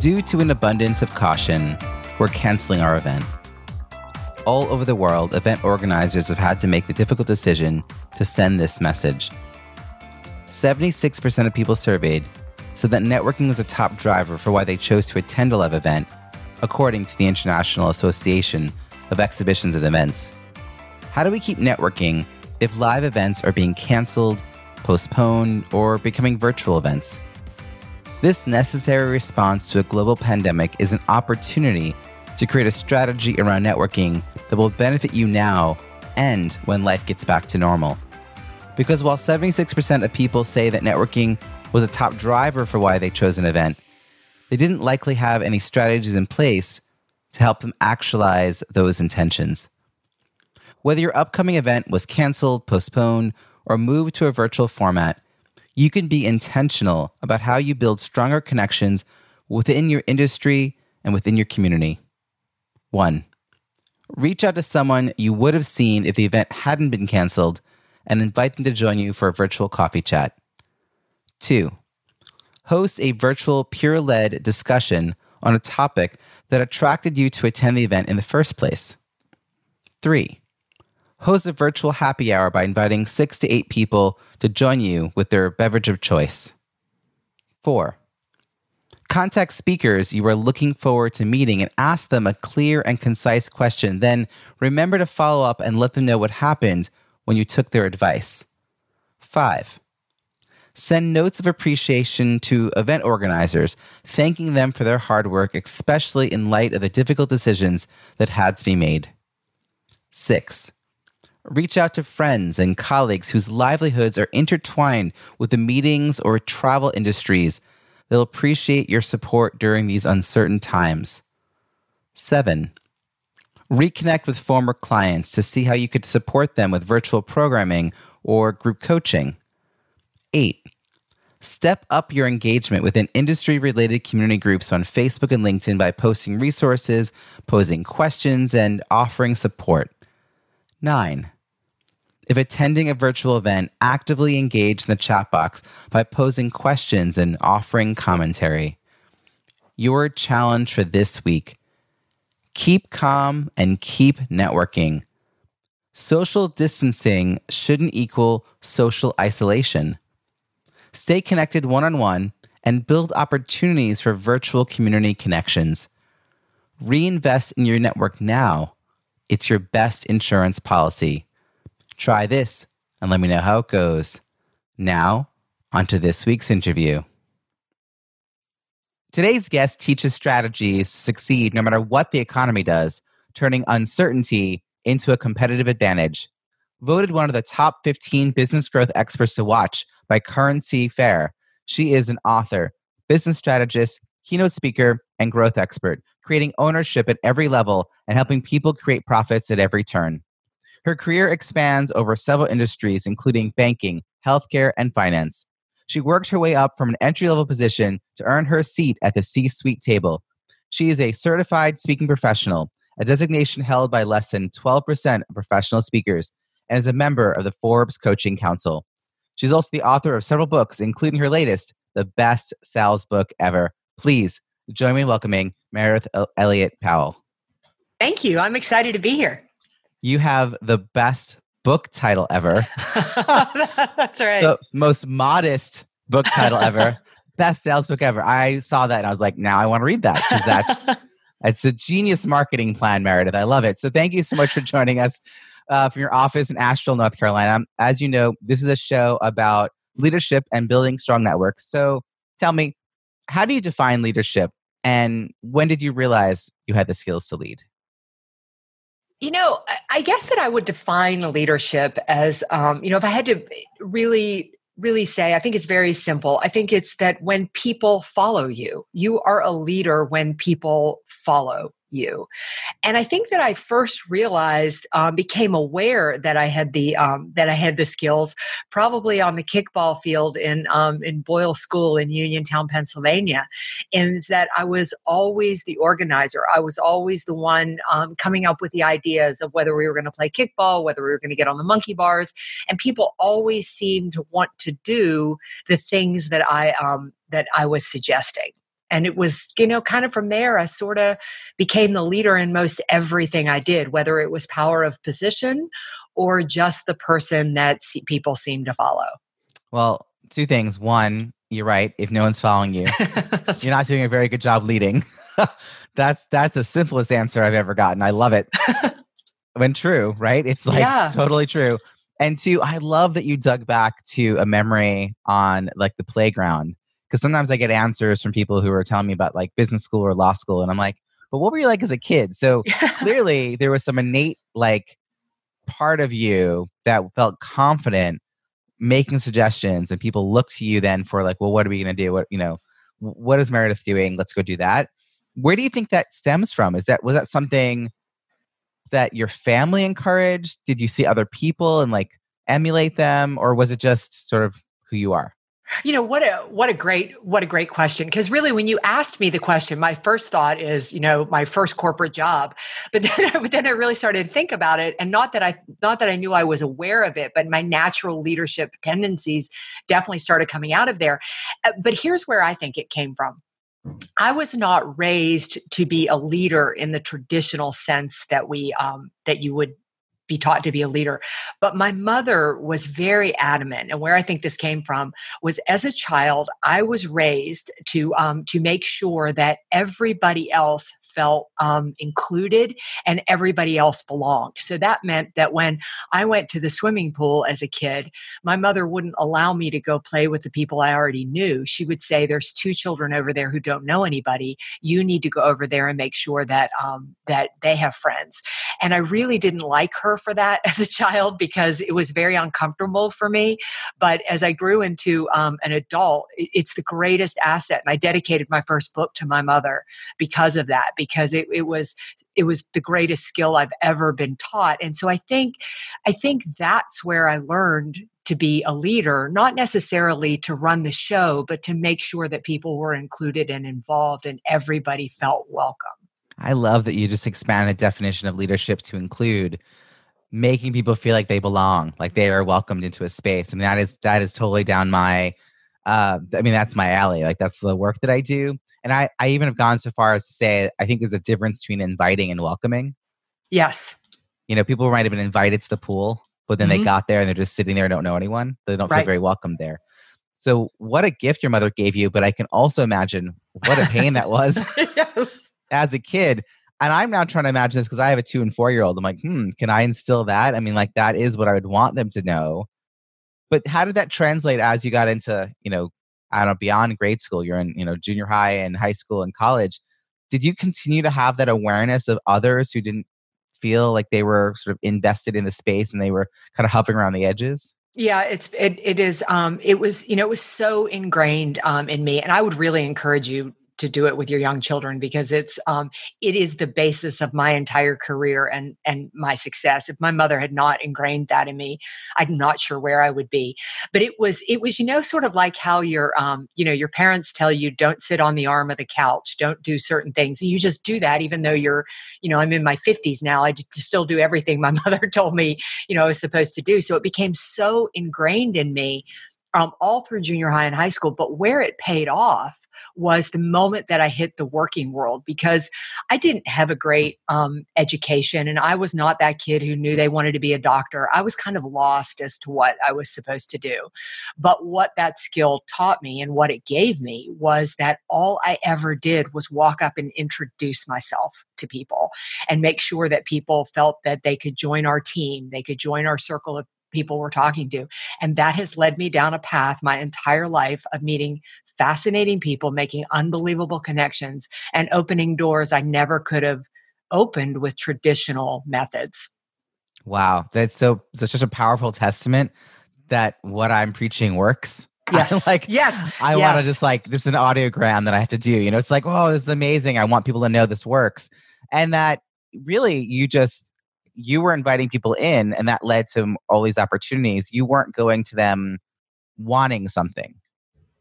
Due to an abundance of caution, we're canceling our event. All over the world, event organizers have had to make the difficult decision to send this message. 76% of people surveyed said that networking was a top driver for why they chose to attend a live event, according to the International Association of Exhibitions and Events. How do we keep networking if live events are being canceled, postponed, or becoming virtual events? This necessary response to a global pandemic is an opportunity to create a strategy around networking that will benefit you now and when life gets back to normal. Because while 76% of people say that networking was a top driver for why they chose an event, they didn't likely have any strategies in place to help them actualize those intentions. Whether your upcoming event was canceled, postponed, or moved to a virtual format, you can be intentional about how you build stronger connections within your industry and within your community. One, reach out to someone you would have seen if the event hadn't been canceled and invite them to join you for a virtual coffee chat. Two, host a virtual peer led discussion on a topic that attracted you to attend the event in the first place. Three, host a virtual happy hour by inviting six to eight people to join you with their beverage of choice. Four, contact speakers you are looking forward to meeting and ask them a clear and concise question. Then remember to follow up and let them know what happened when you took their advice. Five, send notes of appreciation to event organizers, thanking them for their hard work, especially in light of the difficult decisions that had to be made. Six, reach out to friends and colleagues whose livelihoods are intertwined with the meetings or travel industries. They'll appreciate your support during these uncertain times. Seven, reconnect with former clients to see how you could support them with virtual programming or group coaching. Eight, step up your engagement within industry related community groups on Facebook and LinkedIn by posting resources, posing questions, and offering support. Nine, if attending a virtual event, actively engage in the chat box by posing questions and offering commentary. Your challenge for this week keep calm and keep networking. Social distancing shouldn't equal social isolation. Stay connected one on one and build opportunities for virtual community connections. Reinvest in your network now. It's your best insurance policy. Try this and let me know how it goes. Now, onto this week's interview. Today's guest teaches strategies to succeed no matter what the economy does, turning uncertainty into a competitive advantage. Voted one of the top 15 business growth experts to watch by Currency Fair, she is an author, business strategist, keynote speaker, and growth expert, creating ownership at every level and helping people create profits at every turn. Her career expands over several industries, including banking, healthcare, and finance. She worked her way up from an entry level position to earn her seat at the C suite table. She is a certified speaking professional, a designation held by less than 12% of professional speakers, and is a member of the Forbes Coaching Council. She's also the author of several books, including her latest, The Best Sales Book Ever. Please join me in welcoming Meridith Elliott Powell. Thank you. I'm excited to be here. You have the best book title ever. That's right. the most modest book title ever. best sales book ever. I saw that and I was like, now I want to read that because that's it's a genius marketing plan, Meridith. I love it. So thank you so much for joining us uh, from your office in Asheville, North Carolina. As you know, this is a show about leadership and building strong networks. So tell me, how do you define leadership and when did you realize you had the skills to lead? You know, I guess that I would define leadership as, um, you know, if I had to really really say I think it's very simple. I think it's that when people follow you, you are a leader when people follow you. And I think that I first realized, um, became aware that I had the um, that I had the skills probably on the kickball field in um, in Boyle School in Uniontown, Pennsylvania, is that I was always the organizer. I was always the one um, coming up with the ideas of whether we were going to play kickball, whether we were going to get on the monkey bars, and people always seemed to want to do the things that I um, that I was suggesting and it was you know kind of from there i sort of became the leader in most everything i did whether it was power of position or just the person that people seem to follow. Well two things. One you're right if no one's following you you're not doing a very good job leading. That's that's the simplest answer i've ever gotten. I love it. When true right? It's like yeah. totally true. And two i love that you dug back to a memory on like the playground because sometimes I get answers from people who are telling me about like business school or law school, and I'm like, but what were you like as a kid? So clearly there was some innate like part of you that felt confident making suggestions, and people look to you then for like, well, what are we going to do? What you know, what is Meridith doing? Let's go do that. Where do you think that stems from? Is that was that something that your family encouraged? Did you see other people and like emulate them, or was it just sort of who you are? You know what a what a great what a great question. Because really when you asked me the question my first thought is you know my first corporate job. But then but then I really started to think about it and not that I not that I knew I was aware of it but my natural leadership tendencies definitely started coming out of there. Uh, but here's where I think it came from. I was not raised to be a leader in the traditional sense that we um, that you would be taught to be a leader. But my mother was very adamant, and where I think this came from was as a child, I was raised to um, to make sure that everybody else felt um, included and everybody else belonged. So that meant that when I went to the swimming pool as a kid, my mother wouldn't allow me to go play with the people I already knew. She would say, There's two children over there who don't know anybody. You need to go over there and make sure that, um, that they have friends. And I really didn't like her for that as a child because it was very uncomfortable for me. But as I grew into um, an adult, it's the greatest asset. And I dedicated my first book to my mother because of that because it, it was it was the greatest skill I've ever been taught. And so I think I think that's where I learned to be a leader, not necessarily to run the show, but to make sure that people were included and involved and everybody felt welcome. I love that you just expanded definition of leadership to include making people feel like they belong, like they are welcomed into a space. I mean, that is that is totally down my uh, I mean, that's my alley. Like that's the work that I do. And I, I even have gone so far as to say I think there's a difference between inviting and welcoming. Yes. You know, people might have been invited to the pool, but then mm-hmm. they got there and they're just sitting there and don't know anyone. They don't right. feel very welcome there. So what a gift your mother gave you, but I can also imagine what a pain that was yes. as a kid. And I'm now trying to imagine this because I have a two and four year old. I'm like, hmm, can I instill that? I mean, like that is what I would want them to know. But how did that translate as you got into, you know, I don't know, beyond grade school, you're in, you know, junior high and high school and college. Did you continue to have that awareness of others who didn't feel like they were sort of invested in the space and they were kind of hovering around the edges? Yeah, it's it it is um it was you know it was so ingrained um in me and I would really encourage you to do it with your young children because it's um, it is the basis of my entire career and and my success. If my mother had not ingrained that in me, I'm not sure where I would be. But it was it was you know sort of like how your um, you know your parents tell you don't sit on the arm of the couch, don't do certain things, you just do that even though you're you know I'm in my 50s now. I still do everything my mother told me you know I was supposed to do. So it became so ingrained in me um, all through junior high and high school. But where it paid off was the moment that I hit the working world because I didn't have a great um, education and I was not that kid who knew they wanted to be a doctor. I was kind of lost as to what I was supposed to do. But what that skill taught me and what it gave me was that all I ever did was walk up and introduce myself to people and make sure that people felt that they could join our team, they could join our circle of people we're talking to. And that has led me down a path my entire life of meeting fascinating people, making unbelievable connections, and opening doors I never could have opened with traditional methods. Wow, that's so such a powerful testament that what I'm preaching works. Yes. like yes. I yes. want to just like this is an audiogram that I have to do. You know, it's like, oh, this is amazing. I want people to know this works. And that really you just you were inviting people in and that led to all these opportunities. You weren't going to them wanting something.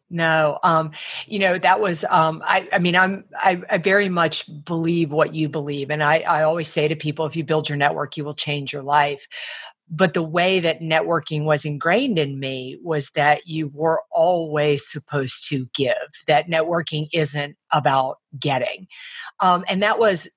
No, um, you know that was. Um, I, I mean, I'm. I, I, very much believe what you believe, and I, I always say to people, if you build your network, you will change your life. But the way that networking was ingrained in me was that you were always supposed to give. That networking isn't about getting, um, and that was,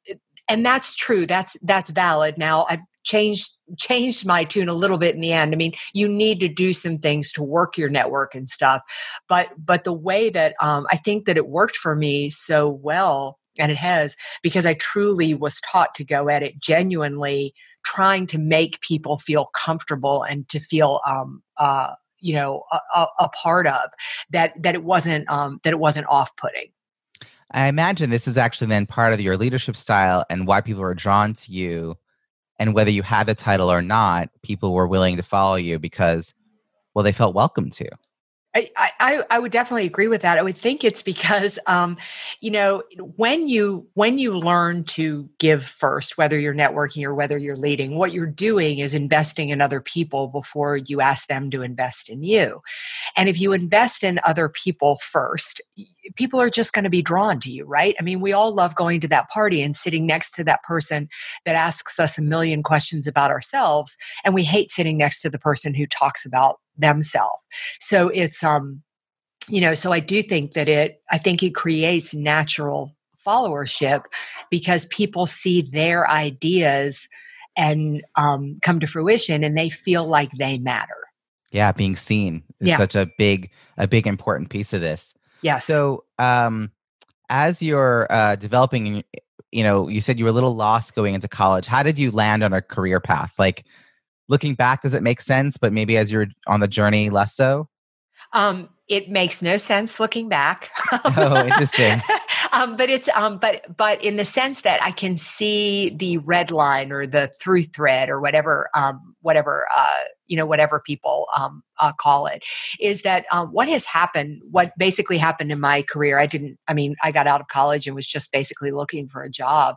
and that's true. That's that's valid. Now I've changed changed my tune a little bit in the end. I mean, you need to do some things to work your network and stuff, but but the way that um, I think that it worked for me so well, and it has because I truly was taught to go at it genuinely, trying to make people feel comfortable and to feel um, uh, you know a, a, part of that that it wasn't um, that it wasn't off putting. I imagine this is actually then part of your leadership style and why people are drawn to you and whether you had the title or not people were willing to follow you because well they felt welcome to I, I, I would definitely agree with that. I would think it's because, um, you know, when you when you learn to give first, whether you're networking or whether you're leading, what you're doing is investing in other people before you ask them to invest in you. And if you invest in other people first, people are just going to be drawn to you, right? I mean, we all love going to that party and sitting next to that person that asks us a million questions about ourselves, and we hate sitting next to the person who talks about themselves. So it's um you know, so I do think that it I think it creates natural followership because people see their ideas and um, come to fruition and they feel like they matter. Yeah, being seen is yeah. such a big, a big important piece of this. Yes. So, um, as you're uh, developing, you know, you said you were a little lost going into college. How did you land on a career path? Like, looking back, does it make sense? But maybe as you're on the journey, less so. Um, it makes no sense looking back. oh, interesting. um, but it's um, but but in the sense that I can see the red line or the through thread or whatever um, whatever uh, you know whatever people um, uh, call it is that um, what has happened what basically happened in my career i didn't i mean i got out of college and was just basically looking for a job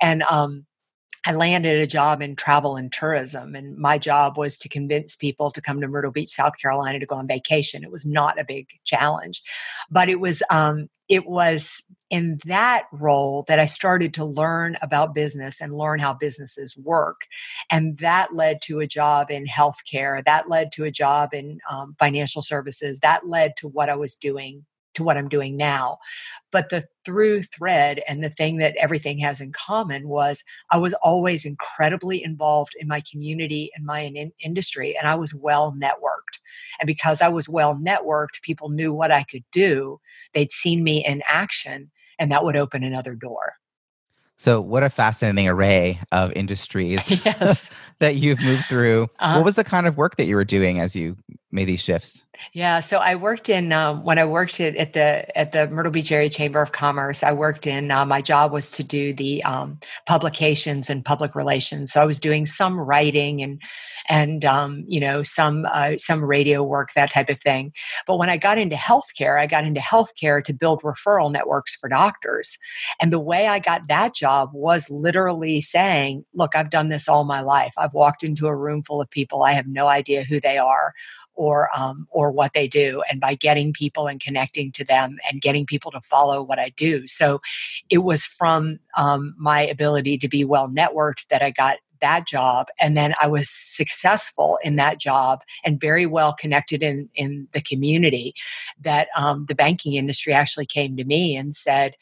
and um, I landed a job in travel and tourism, and my job was to convince people to come to Myrtle Beach, South Carolina, to go on vacation. It was not a big challenge, but it was um, it was in that role that I started to learn about business and learn how businesses work, and that led to a job in healthcare. That led to a job in um, financial services. That led to what I was doing to what I'm doing now. But the through thread and the thing that everything has in common was I was always incredibly involved in my community and my in- industry, and I was well networked. And because I was well networked, people knew what I could do. They'd seen me in action, and that would open another door. So, what a fascinating array of industries yes. that you've moved through. Uh-huh. What was the kind of work that you were doing as you made these shifts? Yeah, so I worked in um, when I worked at, at, the at the Myrtle Beach Area Chamber of Commerce. I worked in uh, my job was to do the um, publications and public relations. So I was doing some writing and and um, you know some uh, some radio work that type of thing. But when I got into healthcare, I got into healthcare to build referral networks for doctors. And the way I got that job was literally saying, "Look, I've done this all my life. I've walked into a room full of people. I have no idea who they are." Or um, or what they do and by getting people and connecting to them and getting people to follow what i do. So it was from um, my ability to be well networked that i got that job and then i was successful in that job and very well connected in in the community that um, the banking industry actually came to me and said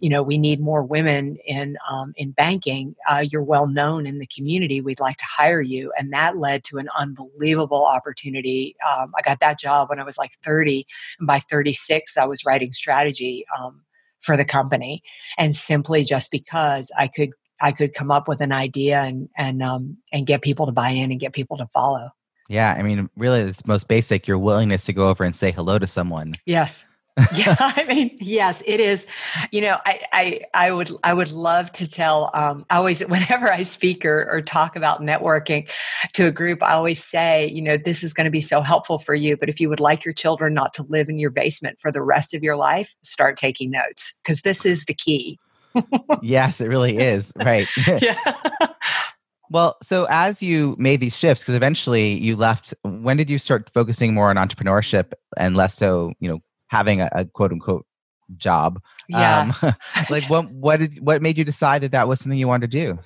you know we need more women in um, in banking. Uh, you're well known in the community. We'd like to hire you. And that led to an unbelievable opportunity. Um, i got that job when i was like 30 and by 36 i was writing strategy um, for the company. And simply just because i could I could come up with an idea and and um, and get people to buy in and get people to follow. Yeah, I mean, really, it's most basic. Your willingness to go over and say hello to someone. Yes. yeah, I mean, yes, it is. You know, I, I, I would, I would love to tell. Um, I always, whenever I speak or, or talk about networking to a group, I always say, you know, this is going to be so helpful for you. But if you would like your children not to live in your basement for the rest of your life, start taking notes because this is the key. Yes, it really is. Right. yeah. Well, so as you made these shifts, because eventually you left, when did you start focusing more on entrepreneurship and less so, you know, having a, a quote unquote job? Yeah. Um, like what what did what made you decide that that was something you wanted to do?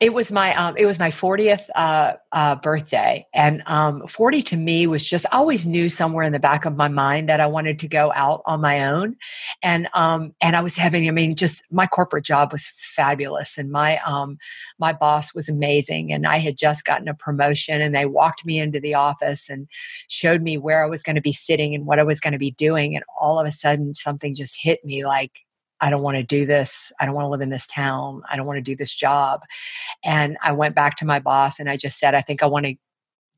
It was my um, it was my 40th uh, uh, birthday, and um, 40 to me was just I always knew somewhere in the back of my mind that I wanted to go out on my own, and um, and I was having I mean just my corporate job was fabulous, and my um, my boss was amazing, and I had just gotten a promotion, and they walked me into the office and showed me where I was going to be sitting and what I was going to be doing, and all of a sudden something just hit me like I don't want to do this. I don't want to live in this town. I don't want to do this job. And I went back to my boss and I just said, I think I want to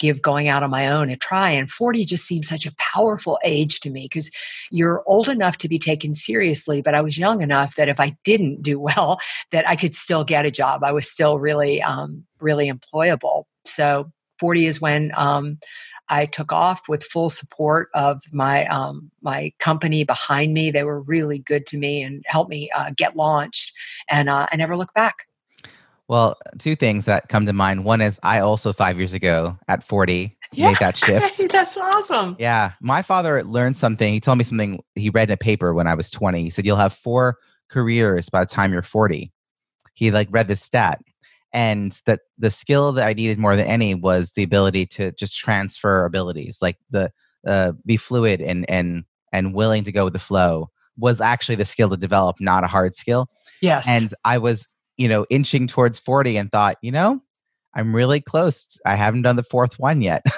give going out on my own a try. And 40 just seems such a powerful age to me because you're old enough to be taken seriously, but I was young enough that if I didn't do well, that I could still get a job. I was still really, um, really employable. So 40 is when um, I took off with full support of my um, my company behind me. They were really good to me and helped me uh, get launched, and uh, I never looked back. Well, two things that come to mind. One is I also five years ago at 40 yeah, made that shift. That's awesome. Yeah. My father learned something. He told me something he read in a paper when I was 20. He said, You'll have four careers by the time you're 40. He like read this stat and that the skill that i needed more than any was the ability to just transfer abilities like the uh, be fluid and and and willing to go with the flow was actually the skill to develop not a hard skill. Yes. And i was you know inching towards 40 and thought you know i'm really close. I haven't done the fourth one yet.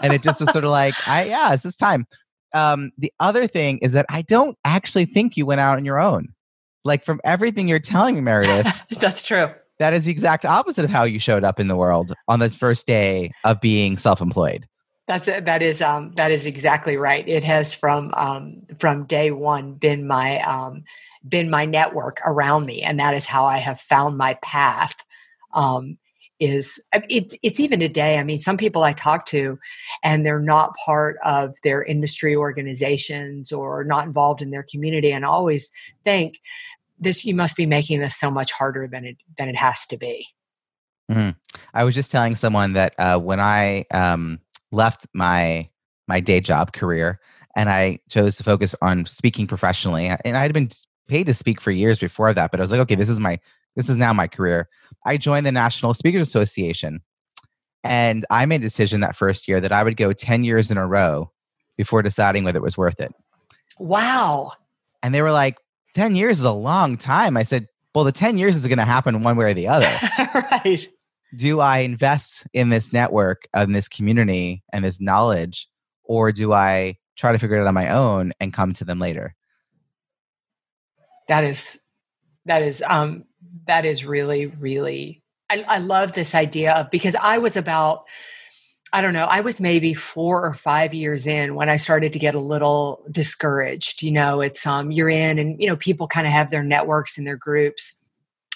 And it just was sort of like i yeah it's this time. Um, the other thing is that i don't actually think you went out on your own like from everything you're telling me, Meridith. That's true. That is the exact opposite of how you showed up in the world on the first day of being self-employed. That's that is um, that is exactly right. It has from um, from day one been my um, been my network around me, and that is how I have found my path. Um, is it's it's even today. I mean, some people I talk to, and they're not part of their industry organizations or not involved in their community, and I always think this you must be making this so much harder than it than it has to be. Mm-hmm. I was just telling someone that uh, when I um, left my my day job career and I chose to focus on speaking professionally, and I had been paid to speak for years before that, but I was like, okay, this is my this is now my career. I joined the National Speakers Association, and I made a decision that first year that I would go ten years in a row before deciding whether it was worth it. Wow! And they were like, 10 years is a long time. I said, well, the 10 years is going to happen one way or the other. right. Do I invest in this network, and this community, and this knowledge, or do I try to figure it out on my own and come to them later? That is, that is, um, that is really, really. I, I love this idea of because I was about I don't know, I was maybe four or five years in when I started to get a little discouraged. You know, it's um you're in and you know, people kind of have their networks and their groups.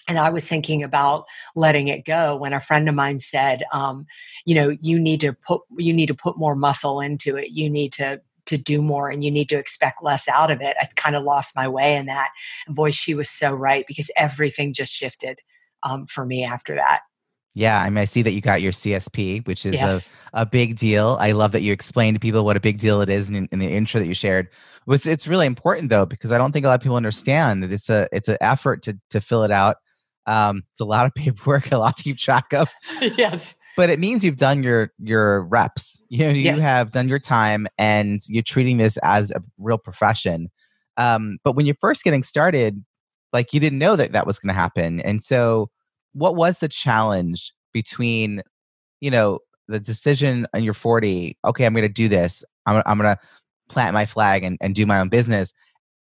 And I was thinking about letting it go when a friend of mine said, um, you know, you need to put you need to put more muscle into it. You need to to do more and you need to expect less out of it. I kind of lost my way in that. And boy, she was so right because everything just shifted um, for me after that. Yeah, I mean, I see that you got your CSP, which is yes. a, a big deal. I love that you explained to people what a big deal it is in, in the intro that you shared. It's, it's really important though because I don't think a lot of people understand that it's a it's an effort to to fill it out. Um, it's a lot of paperwork, a lot to keep track of. yes, but it means you've done your your reps. You know, you yes. have done your time, and you're treating this as a real profession. Um, but when you're first getting started, like you didn't know that that was going to happen, and so what was the challenge between you know the decision on your 40 okay i'm to do this. I'm, I'm to plant my flag and, and do my own business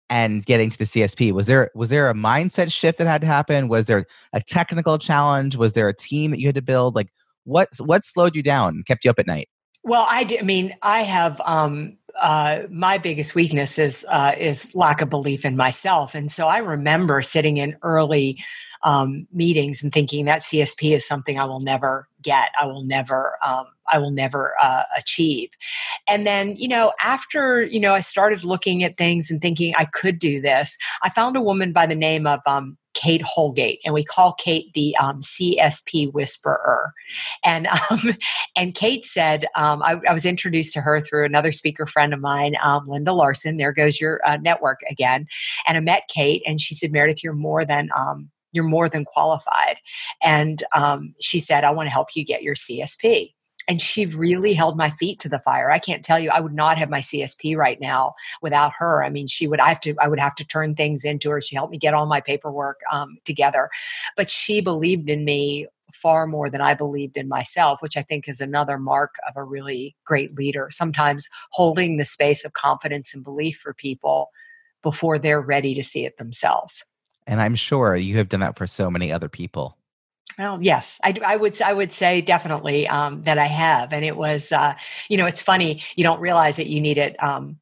and getting to the csp was there was there a mindset shift that had to happen? Was there a technical challenge? Was there a team that you had to build? Like what what slowed you down kept you up at night? Well, I, did, I mean, I have um, uh, my biggest weakness is uh, is lack of belief in myself, and so I remember sitting in early um, meetings and thinking that CSP is something I will never get. I will never. Um, I will never uh, achieve. And then, you know, after you know, I started looking at things and thinking I could do this. I found a woman by the name of um, Kate Holgate, and we call Kate the um, CSP whisperer. And um, and Kate said, um, I, I, was introduced to her through another speaker friend of mine, um, Linda Larson. There goes your uh, network again. And I met Kate, and she said, Meridith, you're more than um, you're more than qualified. And um, she said, I want to help you get your CSP and she really held my feet to the fire. I can't tell you i would not have my csp right now without her. I mean she would i have to i would have to turn things into her. She helped me get all my paperwork um, together. But she believed in me far more than i believed in myself which i think is another mark of a really great leader. Sometimes holding the space of confidence and belief for people before they're ready to see it themselves. And i'm sure you have done that for so many other people well, yes, I, I would. I would say definitely um, that I have, and it was. Uh, you know, it's funny. You don't realize that you need it um,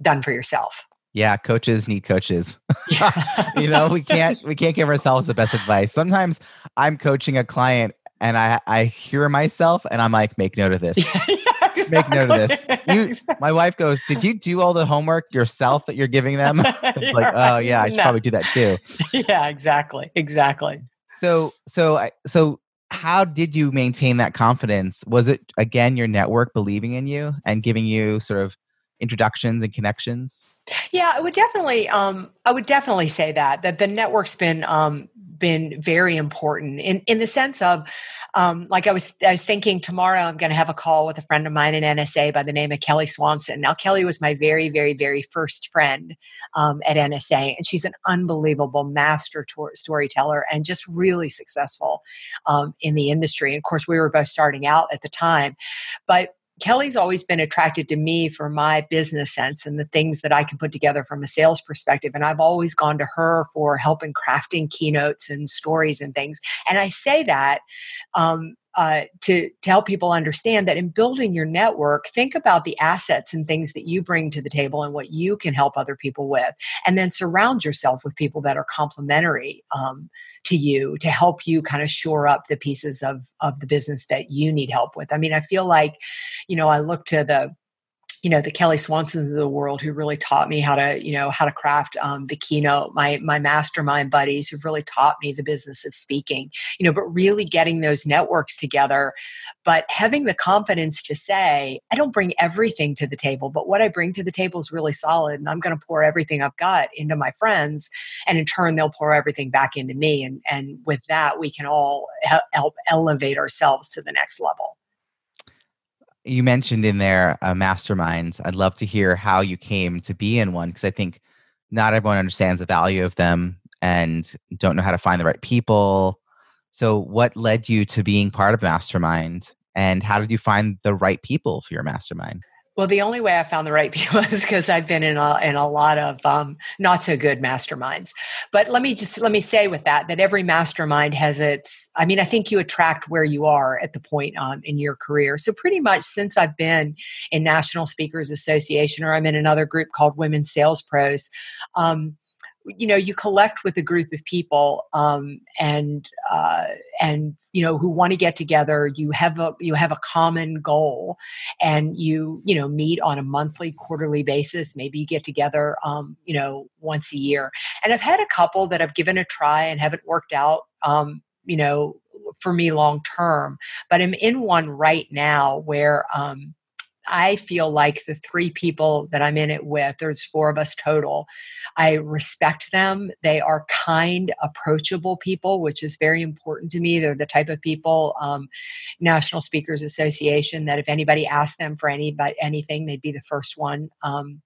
done for yourself. Yeah, coaches need coaches. Yeah. you know, we can't we can't give ourselves the best advice. Sometimes I'm coaching a client and I I hear myself and I'm like, make note of this. exactly. Make note of this. You, my wife goes, "Did you do all the homework yourself that you're giving them?" it's like, oh yeah, I should no. probably do that too. yeah, exactly, exactly. So so so how did you maintain that confidence? Was it again your network believing in you and giving you sort of introductions and connections? Yeah, I would definitely um I would definitely say that that the network's been um been very important in, in the sense of um, like I was I was thinking tomorrow I'm going to have a call with a friend of mine in NSA by the name of Kelly Swanson. Now Kelly was my very very very first friend um, at NSA, and she's an unbelievable master to- storyteller and just really successful um, in the industry. And of course, we were both starting out at the time, but Kelly's always been attracted to me for my business sense and the things that I can put together from a sales perspective. And I've always gone to her for help in crafting keynotes and stories and things. And I say that um, uh, to, to help people understand that in building your network, think about the assets and things that you bring to the table and what you can help other people with. And then surround yourself with people that are complementary um, to you to help you kind of shore up the pieces of, of the business that you need help with. I mean, I feel like, you know, I look to the you know the kelly swansons of the world who really taught me how to you know how to craft um, the keynote my my mastermind buddies who've really taught me the business of speaking you know but really getting those networks together. But having the confidence to say i don't bring everything to the table but what i bring to the table is really solid and i'm going to pour everything i've got into my friends and in turn they'll pour everything back into me and and with that we can all help elevate ourselves to the next level you mentioned in there uh, a mastermind. I'd love to hear how you came to be in one because I think not everyone understands the value of them and don't know how to find the right people. So, what led you to being part of a mastermind, and how did you find the right people for your mastermind? Well, the only way I found the right people is because I've been in a, in a lot of um, not so good masterminds. But let me just let me say with that that every mastermind has its. I mean, I think you attract where you are at the point um, in your career. So pretty much since I've been in National Speakers Association, or I'm in another group called Women Sales Pros. Um, you know you collect with a group of people um, and uh, and you know who want to get together. You have a you have a common goal and you you know meet on a monthly quarterly basis. Maybe you get together um, you know once a year. And i've had a couple that i've given a try and haven't worked out um, you know for me long term. But i'm in one right now where um, I feel like the three people that I'm in it with, there's four of us total, I respect them. They are kind, approachable people, which is very important to me. They're the type of people, um, National Speakers Association, that if anybody asked them for any but anything, they'd be the first one um,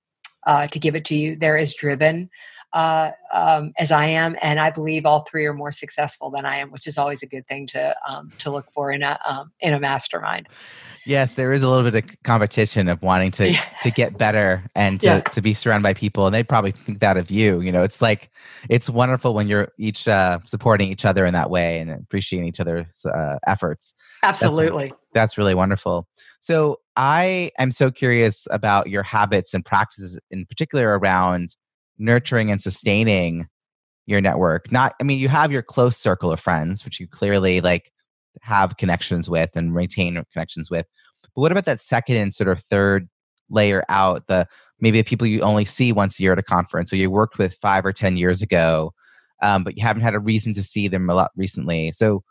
uh, to give it to you. They're as driven uh, um, as I am, and I believe all three are more successful than I am, which is always a good thing to um, to look for in a um, in a mastermind. Yes, there is a little bit of competition of wanting to yeah. to get better and to, yeah. to be surrounded by people, and they probably think that of you. You know, it's like it's wonderful when you're each uh, supporting each other in that way and appreciating each other's uh, efforts. Absolutely, that's, that's really wonderful. So I am so curious about your habits and practices, in particular around nurturing and sustaining your network. Not, I mean, you have your close circle of friends, which you clearly like have connections with and maintain connections with. But what about that second and sort of third layer out? The maybe the people you only see once a year at a conference, or you worked with five or ten years ago, um, but you haven't had a reason to see them a lot recently. So,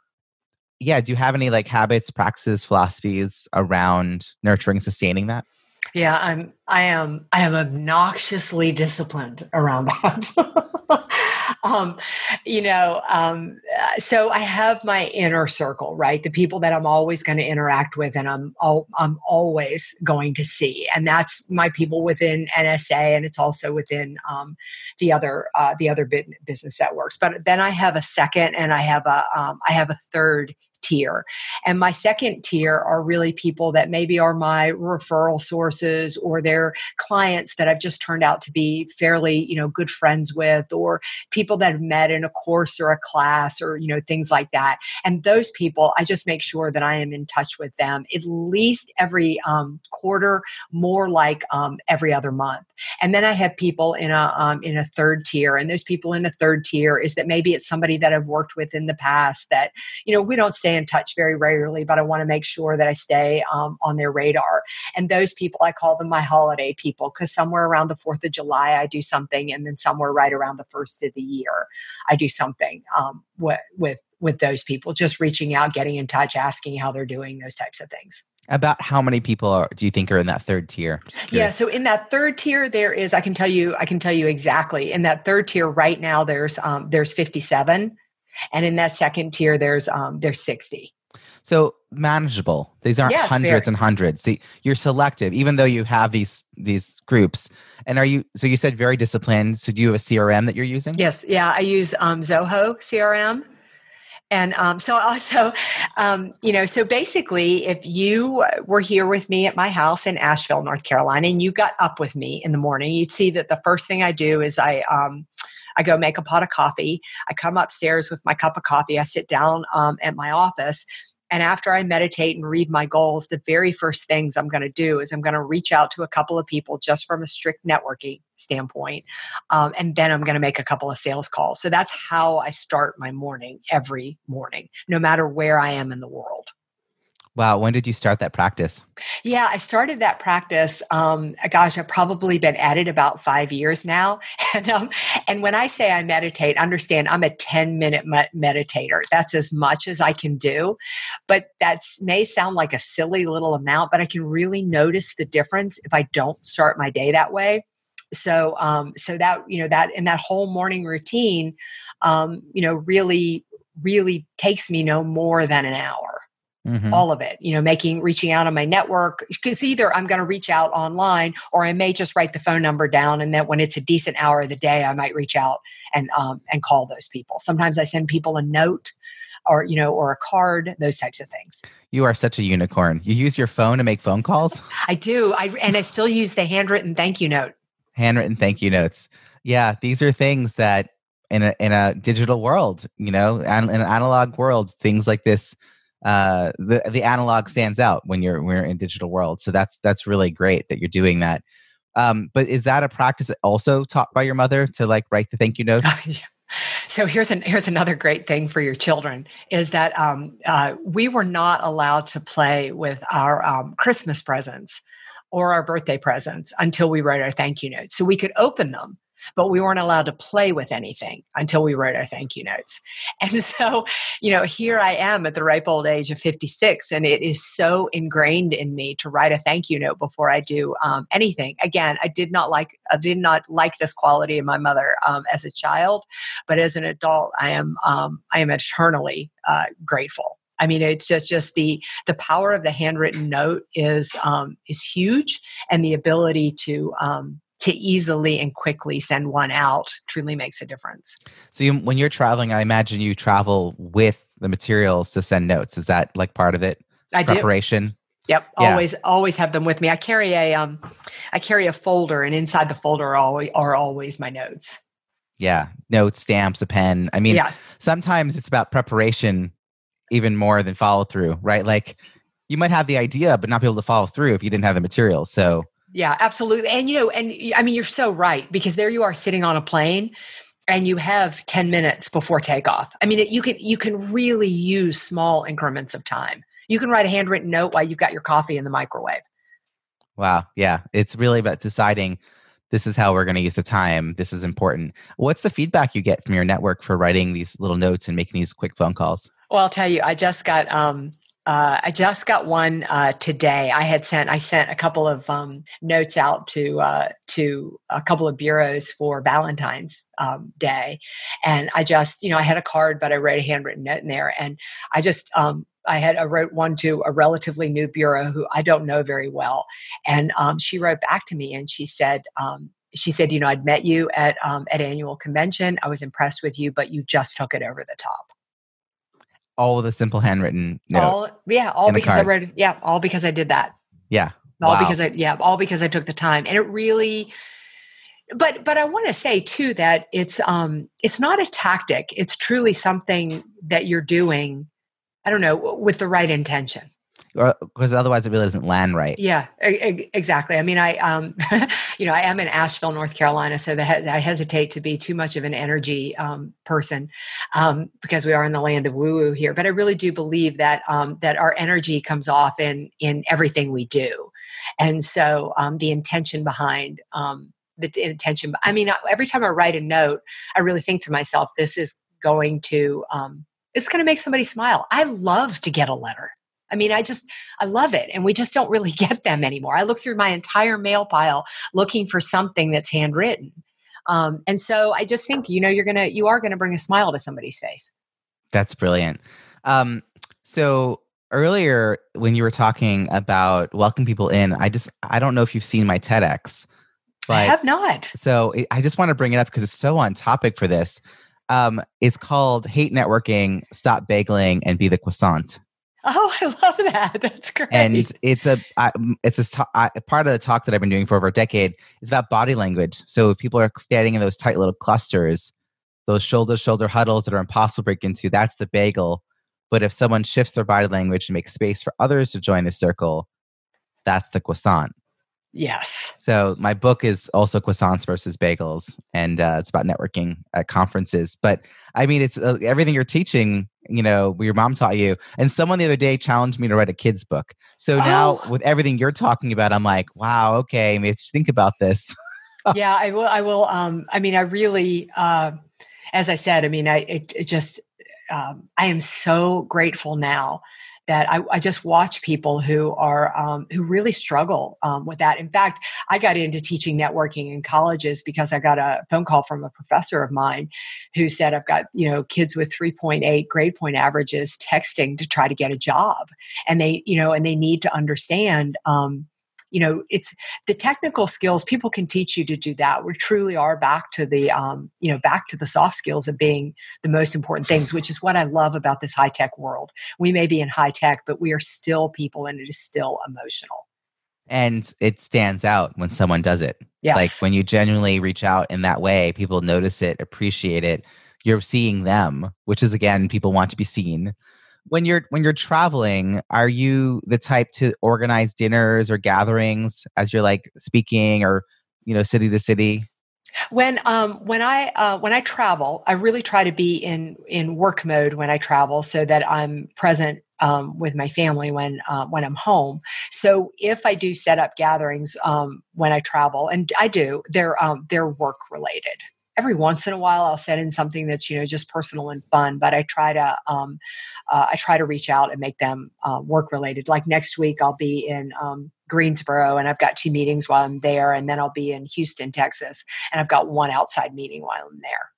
yeah, do you have any like habits, practices, philosophies around nurturing, sustaining that? Yeah, I'm I am I am obnoxiously disciplined around that. um, you know, um, so I have my inner circle, right? The people that I'm always going to interact with, and I'm all, I'm always going to see, and that's my people within NSA, and it's also within um, the other uh, the other business networks. But then I have a second, and I have a um, I have a third tier. And my second tier are really people that maybe are my referral sources or they're clients that I've just turned out to be fairly, you know, good friends with or people that have met in a course or a class or, you know, things like that. And those people, I just make sure that I am in touch with them at least every um, quarter, more like um, every other month. And then I have people in a um, in a third tier, and those people in the third tier is that maybe it's somebody that I've worked with in the past that you know we don't stay in touch very regularly, but I want to make sure that I stay um, on their radar. And those people, I call them my holiday people because somewhere around the 4th of July, I do something. And then somewhere right around the first of the year, I do something um, with, with, with those people, just reaching out, getting in touch, asking how they're doing, those types of things. About how many people are, do you think are in that third tier? Yeah, so in that third tier, there is. I can tell you. I can tell you exactly. In that third tier, right now, there's um, there's 57 and in that second tier there's um there's 60 so manageable. These aren't yes, hundreds and hundreds. See you're selective even though you have these these groups. And are you so you said very disciplined. So do you have a crm that you're using? Yes. Yeah i use um, zoho crm and um, so also um, you know so basically if you were here with me at my house in asheville north carolina and you got up with me in the morning you'd see that the first thing i do is i um, I go make a pot of coffee. I come upstairs with my cup of coffee. I sit down um, at my office. And after I meditate and read my goals, the very first things I'm going to do is I'm going to reach out to a couple of people just from a strict networking standpoint. Um, and then I'm going to make a couple of sales calls. So that's how I start my morning every morning, no matter where I am in the world. Wow. When did you start that practice? Yeah, I started that practice. Um, gosh, I've probably been at it about five years now. And, um, and when I say I meditate, understand I'm a 10 minute meditator. That's as much as I can do. But that may sound like a silly little amount, but I can really notice the difference if I don't start my day that way so um so that you know that in that whole morning routine um you know really really takes me no more than an hour Mm-hmm. all of it you know making reaching out on my network because either i'm going to reach out online or i may just write the phone number down and then when it's a decent hour of the day i might reach out and um, and call those people. Sometimes i send people a note or you know or a card those types of things. You are such a unicorn. You use your phone to make phone calls? I do. I and i still use the handwritten thank you note. Handwritten thank you notes. Yeah these are things that in a in a digital world you know in an analog world things like this uh, the the analog stands out when you're we're in digital world. So that's that's really great that you're doing that. Um, but is that a practice also taught by your mother to like write the thank you notes? So here's an here's another great thing for your children is that um, uh, we were not allowed to play with our um, Christmas presents or our birthday presents until we wrote our thank you notes. So we could open them, but we weren't allowed to play with anything until we wrote our thank you notes. And so, you know, here I am at the ripe old age of 56, and it is so ingrained in me to write a thank you note before I do um, anything. Again, I did not like I did not like this quality in my mother um, as a child, but as an adult, I am um, I am eternally uh, grateful. I mean, it's just just the the power of the handwritten note is um, is huge, and the ability to um, to easily and quickly send one out truly makes a difference. So you, when you're traveling, I imagine you travel with the materials to send notes. Is that like part of it? I Preparation. do. Yep, yeah. always always have them with me. I carry a um I carry a folder and inside the folder are always, are always my notes. Yeah, notes, stamps, a pen. I mean, yeah. sometimes it's about preparation even more than follow through, right? Like you might have the idea but not be able to follow through if you didn't have the materials. So yeah, absolutely. And you know, and I mean, you're so right because there you are sitting on a plane and you have 10 minutes before takeoff. I mean, it, you can you can really use small increments of time. You can write a handwritten note while you've got your coffee in the microwave. Wow, yeah, it's really about deciding this is how we're going to use the time. This is important. What's the feedback you get from your network for writing these little notes and making these quick phone calls? Well, I'll tell you, I just got um, uh, I just got one uh, today. I had sent I sent a couple of um, notes out to uh, to a couple of bureaus for Valentine's um, Day, and I just you know I had a card, but I wrote a handwritten note in there, and I just um, I had I wrote one to a relatively new bureau who I don't know very well, and um, she wrote back to me and she said. Um, she said, "You know, I'd met you at um, at annual convention. I was impressed with you, but you just took it over the top." All with a simple handwritten note. All, yeah, all because I read. Yeah, all because I did that. Yeah, all wow. because I yeah, all because I took the time, and it really. But but I want to say too that it's um it's not a tactic. It's truly something that you're doing. I don't know with the right intention because otherwise it really doesn't land right. Yeah, exactly. I mean, I, um, you know, I am in Asheville, North Carolina, so I hesitate to be too much of an energy um, person um, because we are in the land of woo woo here. But I really do believe that um, that our energy comes off in in everything we do, and so um, the intention behind um, the intention. I mean, every time I write a note, I really think to myself, this is going to. it's going to make somebody smile. I love to get a letter. I mean, I just, I love it. And we just don't really get them anymore. I look through my entire mail pile looking for something that's handwritten. Um, and so I just think, you know, you're going to, you are going to bring a smile to somebody's face. That's brilliant. Um, so earlier when you were talking about welcoming people in, I just, I don't know if you've seen my TEDx. But, I have not. So I just want to bring it up because it's so on topic for this. Um, it's called Hate Networking, Stop Bageling, and Be the Croissant. Oh, I love that. That's great. And it's a it's a part of the talk that I've been doing for over a decade. It's about body language. So if people are standing in those tight little clusters, those shoulder shoulder huddles that are impossible to break into, that's the bagel. But if someone shifts their body language and makes space for others to join the circle, that's the croissant. Yes. So my book is also croissants versus bagels, and uh, it's about networking at conferences. But I mean, it's uh, everything you're teaching. You know, your mom taught you, and someone the other day challenged me to write a kid's book. So now, oh. with everything you're talking about, I'm like, wow, okay, maybe think about this. yeah, I will. I will. Um, I mean, I really, uh, as I said, I mean, I it, it just, um, I am so grateful now that I, I just watch people who are um, who really struggle um, with that. In fact, I got into teaching networking in colleges because I got a phone call from a professor of mine who said, "I've got you know kids with 3.8 grade point averages texting to try to get a job, and they you know and they need to understand." Um, you know it's the technical skills people can teach you to do that. We truly are back to the um, you know back to the soft skills of being the most important things which is what i love about this high tech world. We may be in high tech but we are still people and it is still emotional. And it stands out when someone does it. Yes. like when you genuinely reach out in that way people notice it appreciate it. You're seeing them which is again people want to be seen when you're when you're traveling are you the type to organize dinners or gatherings as you're like speaking or you know city to city when um when i uh, when i travel i really try to be in in work mode when i travel so that i'm present um, with my family when uh, when I'm home. So if I do set up gatherings um, when I travel, and I do, they're um, they're work related every once in a while I'll send in something that's you know just personal and fun, but I try to um, uh, I try to reach out and make them uh, work related. Like next week I'll be in um, Greensboro and I've got two meetings while I'm there, and then I'll be in Houston, Texas, and I've got one outside meeting while I'm there.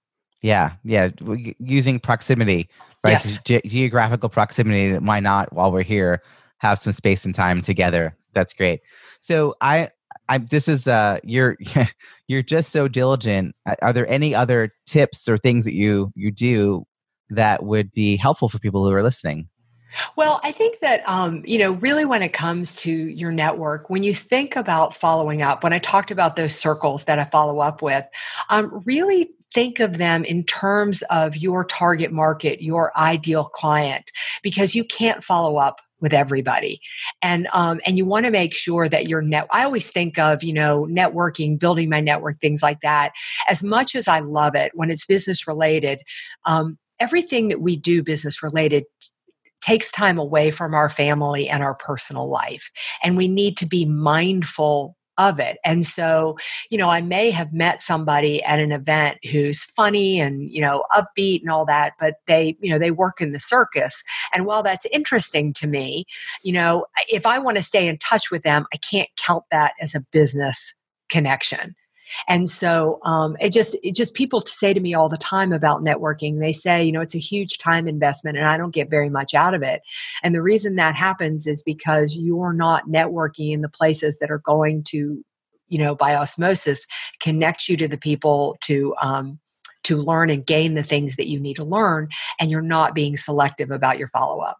Yeah, yeah, using proximity, right? Yes. Ge- geographical proximity. Why not? While we're here, have some space and time together. That's great. So I I this is uh you're you're just so diligent. Are there any other tips or things that you you do that would be helpful for people who are listening? Well, I think that, um, you know, really when it comes to your network, when you think about following up, when I talked about those circles that I follow up with, um, really think of them in terms of your target market, your ideal client, because you can't follow up with everybody. And um, and you want to make sure that your net i always think of you know networking building my network things like that. As much as i love it when it's business related um, everything that we do business related takes time away from our family and our personal life. And we need to be mindful of it. And so, you know, I may have met somebody at an event who's funny and, you know, upbeat and all that, but they, you know, they work in the circus. And while that's interesting to me, you know, if I want to stay in touch with them, I can't count that as a business connection. And so um, it just it just people say to me all the time about networking. They say, you know, it's a huge time investment, and I don't get very much out of it. And the reason that happens is because you're not networking in the places that are going to, you know, by osmosis, connect you to the people to. Um, to learn and gain the things that you need to learn, and you're not being selective about your follow up.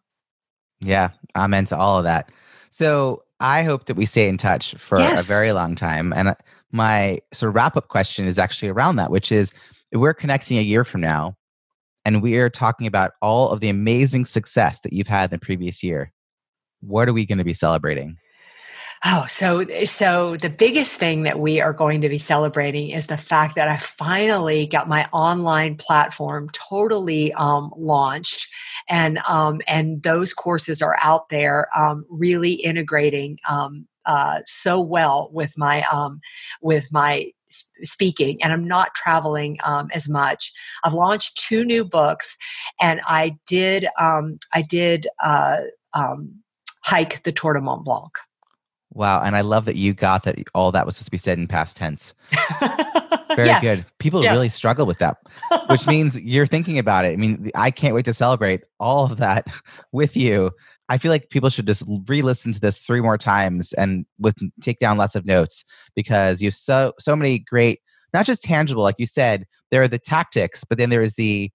Yeah, I'm into all of that. So I hope that we stay in touch for yes. a very long time. And my sort of wrap up question is actually around that, which is we're connecting a year from now and we are talking about all of the amazing success that you've had in the previous year. What are we going to be celebrating? Oh, so so the biggest thing that we are going to be celebrating is the fact that I finally got my online platform totally um, launched, and um, and those courses are out there, um, really integrating um, uh, so well with my um, with my speaking and i'm not traveling um, as much. I've launched two new books and i did um, i did uh, um, hike the tour de mont blanc. Wow and i love that you got that all that was supposed to be said in past tense. Very yes. good people yes. really struggle with that which means you're thinking about it. I mean i can't wait to celebrate all of that with you I feel like people should just re-listen to this three more times and with take down lots of notes because you have so so many great, not just tangible, like you said, there are the tactics, but then there is the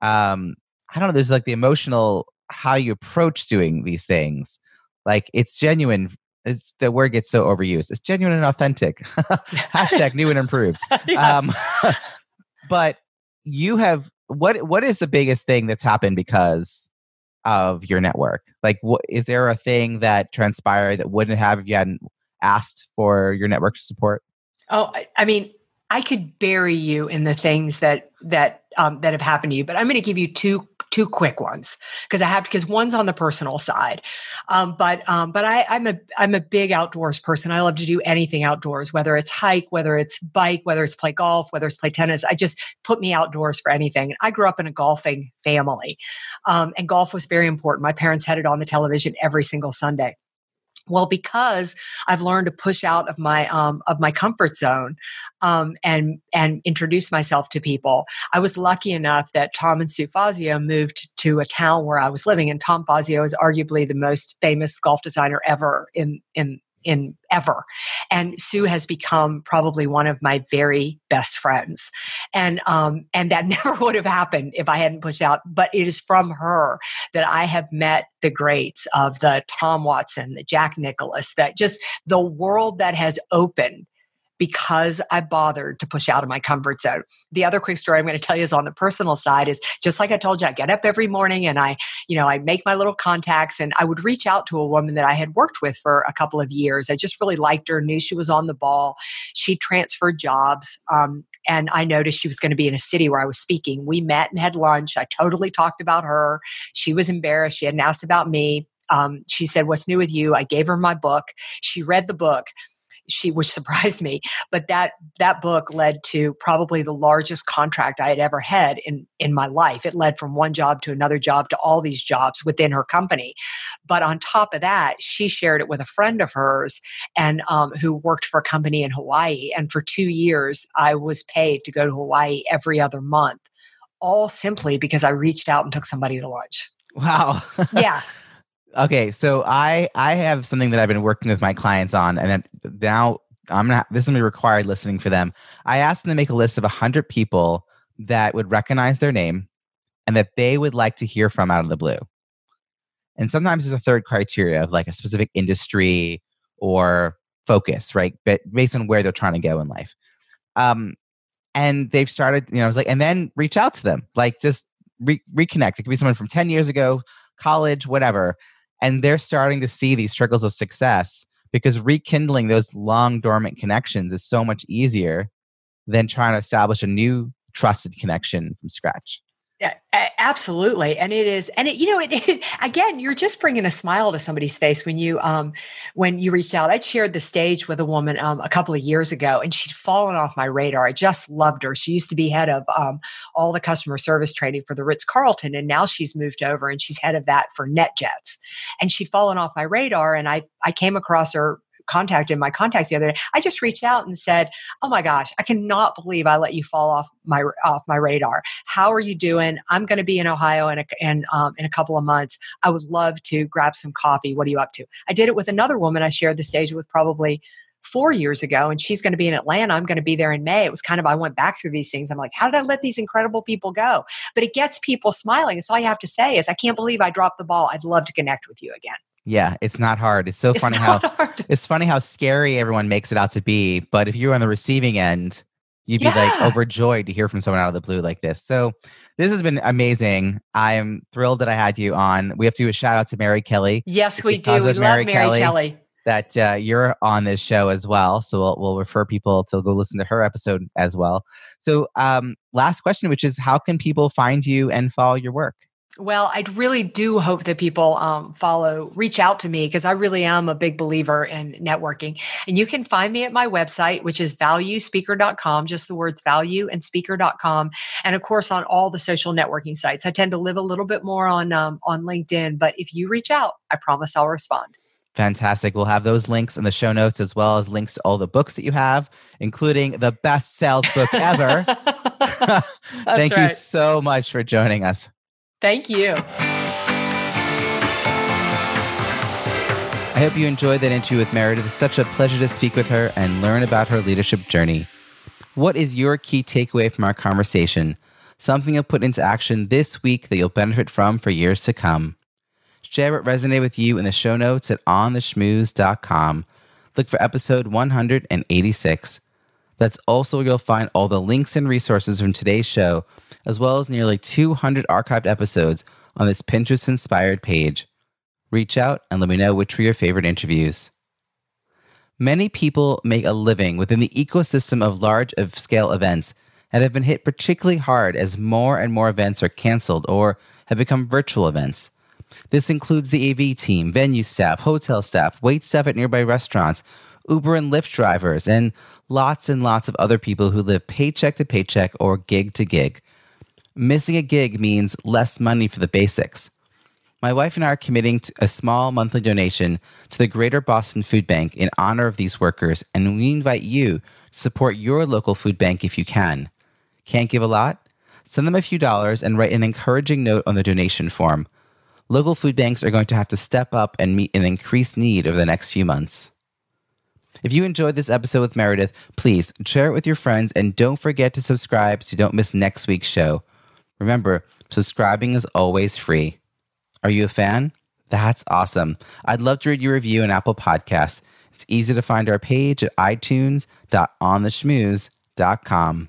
um I don't know, there's like the emotional how you approach doing these things. Like it's genuine. It's the word gets so overused. It's genuine and authentic. Hashtag new and improved. um, but you have what what is the biggest thing that's happened because of your network? Like, what is there a thing that transpired that wouldn't have if you hadn't asked for your network support? Oh, I, I mean, I could bury you in the things that that um, that have happened to you, but I'm going to give you two two quick ones because I have to because one's on the personal side, um, but um, but I, I'm a I'm a big outdoors person. I love to do anything outdoors, whether it's hike, whether it's bike, whether it's play golf, whether it's play tennis. I just put me outdoors for anything. I grew up in a golfing family, um, and golf was very important. My parents had it on the television every single Sunday. Well, because I've learned to push out of my um, of my comfort zone um, and and introduce myself to people, I was lucky enough that Tom and Sue Fazio moved to a town where I was living, and Tom Fazio is arguably the most famous golf designer ever in in in ever. And Sue has become probably one of my very best friends. And um, and that never would have happened if I hadn't pushed out. But it is from her that I have met the greats of the Tom Watson, the Jack Nicklaus, that just the world that has opened because I bothered to push out of my comfort zone. The other quick story I'm going to tell you is on the personal side is just like I told you, I get up every morning and I, you know, I make my little contacts and I would reach out to a woman that I had worked with for a couple of years. I just really liked her, knew she was on the ball. She transferred jobs. Um, and I noticed she was going to be in a city where I was speaking. We met and had lunch. I totally talked about her. She was embarrassed. She hadn't asked about me. Um, she said, What's new with you? I gave her my book. She read the book she which surprised me but that that book led to probably the largest contract i had ever had in in my life. It led from one job to another job to all these jobs within her company. But on top of that she shared it with a friend of hers and um, who worked for a company in hawaii. And for two years i was paid to go to hawaii every other month all simply because i reached out and took somebody to lunch. Wow. Yeah Okay, so I I have something that I've been working with my clients on, and then now I'm not. This is gonna be required listening for them. I asked them to make a list of hundred people that would recognize their name and that they would like to hear from out of the blue. And sometimes there's a third criteria of like a specific industry or focus, right? But based on where they're trying to go in life. Um, and they've started, you know, I was like, and then reach out to them, like just re- reconnect. It could be someone from 10 years ago, college, whatever. And they're starting to see these trickles of success because rekindling those long dormant connections is so much easier than trying to establish a new trusted connection from scratch. Absolutely, and it is, and it, you know, it, it, again, you're just bringing a smile to somebody's face when you, um, when you reached out. I shared the stage with a woman um, a couple of years ago, and she'd fallen off my radar. I just loved her. She used to be head of um, all the customer service training for the Ritz Carlton, and now she's moved over and she's head of that for NetJets. And she'd fallen off my radar, and I I came across her contacted my contacts the other day. I just reached out and said, "Oh my gosh, I cannot believe I let you fall off my off my radar. How are you doing? I'm going to be in Ohio in a, in, um, in a couple of months. I would love to grab some coffee. What are you up to?" I did it with another woman I shared the stage with probably four years ago and she's going to be in Atlanta. I'm going to be there in May. It was kind of, I went back through these things. I'm like, how did I let these incredible people go? But it gets people smiling. It's all you have to say is, I can't believe I dropped the ball. I'd love to connect with you again. Yeah, it's not hard. It's so it's funny how hard. it's funny how scary everyone makes it out to be. But if you're on the receiving end, you'd be yeah. like overjoyed to hear from someone out of the blue like this. So this has been amazing. I am thrilled that I had you on. We have to do a shout out to Mary Kelly. Yes, we do. We love Mary, Mary Kelly, Kelly. That uh, you're on this show as well. So we'll, we'll refer people to go listen to her episode as well. So, um, last question, which is how can people find you and follow your work? Well, I really do hope that people um, follow, reach out to me because I really am a big believer in networking. And you can find me at my website, which is valuespeaker.com, just the words value and speaker.com. And of course, on all the social networking sites. I tend to live a little bit more on, um, on LinkedIn, but if you reach out, I promise I'll respond. Fantastic. We'll have those links in the show notes as well as links to all the books that you have, including the best sales book ever. Thank right. you so much for joining us. Thank you. I hope you enjoyed that interview with Meridith. It's such a pleasure to speak with her and learn about her leadership journey. What is your key takeaway from our conversation? Something you'll put into action this week that you'll benefit from for years to come. Share what resonated with you in the show notes at ontheschmooze.com. Look for episode 186. That's also where you'll find all the links and resources from today's show as well as nearly 200 archived episodes on this Pinterest inspired page. Reach out and let me know which were your favorite interviews. Many people make a living within the ecosystem of large scale events and have been hit particularly hard as more and more events are canceled or have become virtual events. This includes the AV team, venue staff, hotel staff, wait staff at nearby restaurants, Uber and Lyft drivers, and lots and lots of other people who live paycheck to paycheck or gig to gig. Missing a gig means less money for the basics. My wife and I are committing a small monthly donation to the Greater Boston Food Bank in honor of these workers, and we invite you to support your local food bank if you can. Can't give a lot? Send them a few dollars and write an encouraging note on the donation form. Local food banks are going to have to step up and meet an increased need over the next few months. If you enjoyed this episode with Meridith, please share it with your friends and don't forget to subscribe so you don't miss next week's show. Remember, subscribing is always free. Are you a fan? That's awesome. I'd love to read your review on Apple Podcasts. It's easy to find our page at itunes.ontheschmooze.com.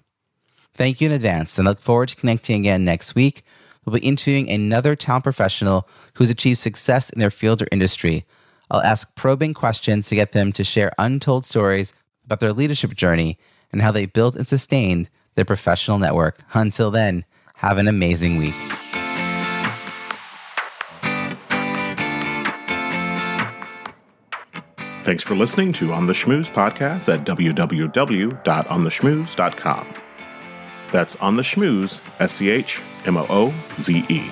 Thank you in advance and look forward to connecting again next week. We'll be interviewing another talent professional who's achieved success in their field or industry. I'll ask probing questions to get them to share untold stories about their leadership journey and how they built and sustained their professional network. Until then, have an amazing week. Thanks for listening to On the Schmooze podcast at www.ontheschmooze.com. That's On the Schmooze, S C H M O O Z E.